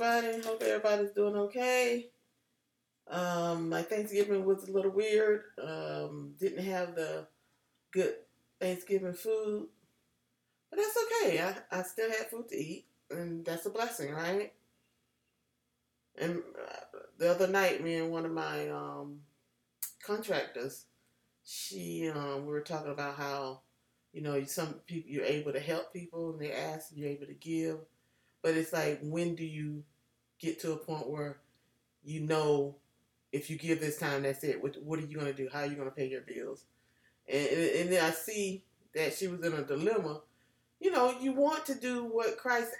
everybody. Hope everybody's doing okay. Um, my Thanksgiving was a little weird. Um, didn't have the good Thanksgiving food, but that's okay. I, I still had food to eat, and that's a blessing, right? And uh, the other night, me and one of my um, contractors, she, um, we were talking about how, you know, some people you're able to help people, and they ask you're able to give, but it's like when do you get to a point where you know if you give this time, that's it. What, what are you going to do? How are you going to pay your bills? And, and then I see that she was in a dilemma. You know, you want to do what Christ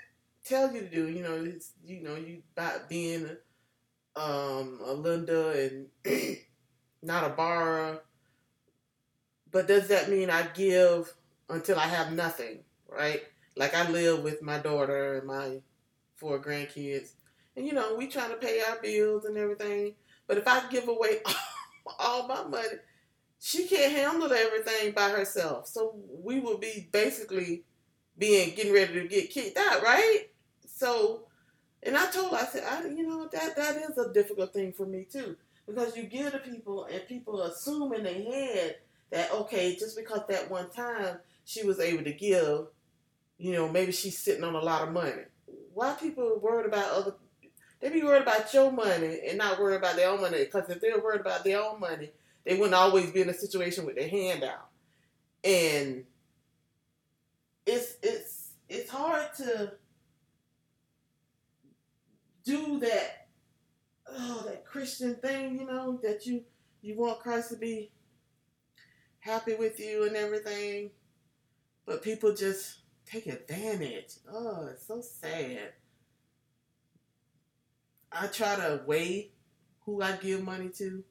tells you to do. You know, it's, you know, you about being um, a lender and not a borrower. But does that mean I give until I have nothing, right? Like I live with my daughter and my four grandkids, and you know we trying to pay our bills and everything. But if I give away all my money, she can't handle everything by herself. So we will be basically being getting ready to get kicked out, right? So, and I told her, I said, I, you know, that that is a difficult thing for me too, because you give to people and people assume in their head that okay, just because that one time she was able to give, you know, maybe she's sitting on a lot of money. Why people worried about other they be worried about your money and not worried about their own money. Because if they're worried about their own money, they wouldn't always be in a situation with their hand out. And it's it's it's hard to do that oh that Christian thing, you know, that you you want Christ to be happy with you and everything. But people just take advantage. Oh, it's so sad. I try to weigh who I give money to.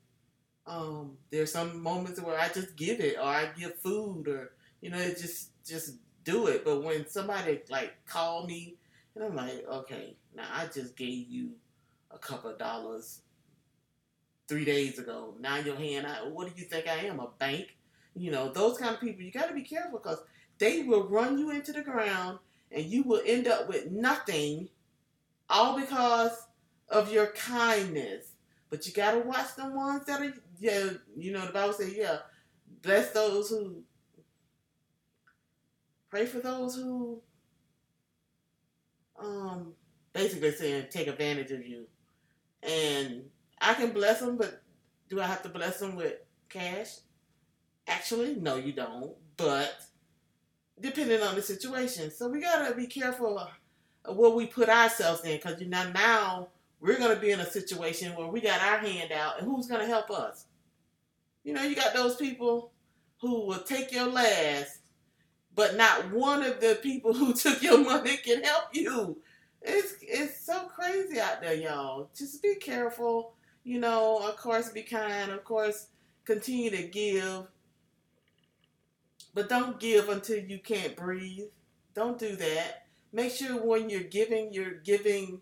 Um, there's some moments where I just give it, or I give food, or you know, just just do it. But when somebody like call me, and I'm like, okay, now I just gave you a couple of dollars three days ago. Now your hand out. What do you think I am? A bank? You know, those kind of people. You got to be careful because they will run you into the ground, and you will end up with nothing, all because of your kindness. But you gotta watch the ones that are yeah, you know the Bible says, yeah, bless those who pray for those who um basically saying take advantage of you. And I can bless them, but do I have to bless them with cash? Actually, no, you don't. But depending on the situation, so we gotta be careful of what we put ourselves in, because you know now we're to be in a situation where we got our hand out, and who's to help us? You know, you got those people who will take your last, but not one of the people who took your money can help you. It's it's so crazy out there, y'all. Just be careful. You know, of course, be kind. Of course, continue to give. But don't give until you can't breathe. Don't do that. Make sure when you're giving, you're giving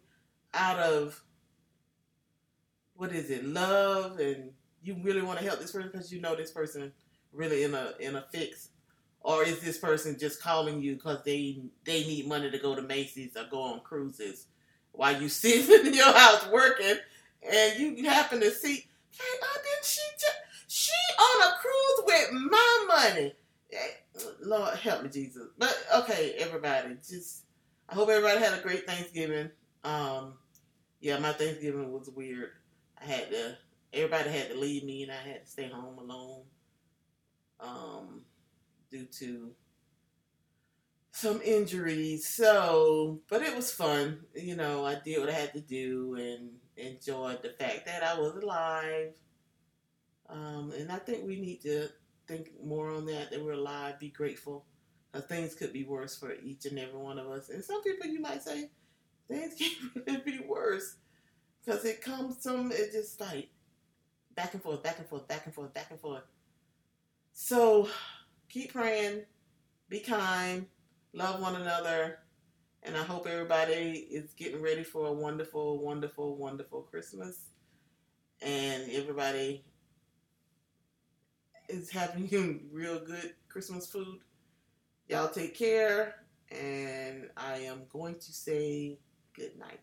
out of what is it, love, and you really want to help this person because you know this person really in a in a fix, or is this person just calling you because they they need money to go to Macy's or go on cruises while you sit in your house working, and you happen to see, hey, oh, didn't she just she on a cruise with my money? Lord help me, Jesus. But okay, everybody, just I hope everybody had a great Thanksgiving. Um, yeah, my Thanksgiving was weird. I had to everybody had to leave me and I had to stay home alone. Um, due to some injuries. So, but it was fun. You know, I did what I had to do and enjoyed the fact that I was alive. Um, and I think we need to think more on that, that we're alive, be grateful. Things could be worse for each and every one of us. And some people you might say, things can be worse. Because it comes from, it just like back and forth, back and forth, back and forth, back and forth. So keep praying, be kind, love one another, and I hope everybody is getting ready for a wonderful, wonderful, wonderful Christmas. And everybody is having real good Christmas food. Y'all take care, and I am going to say good night.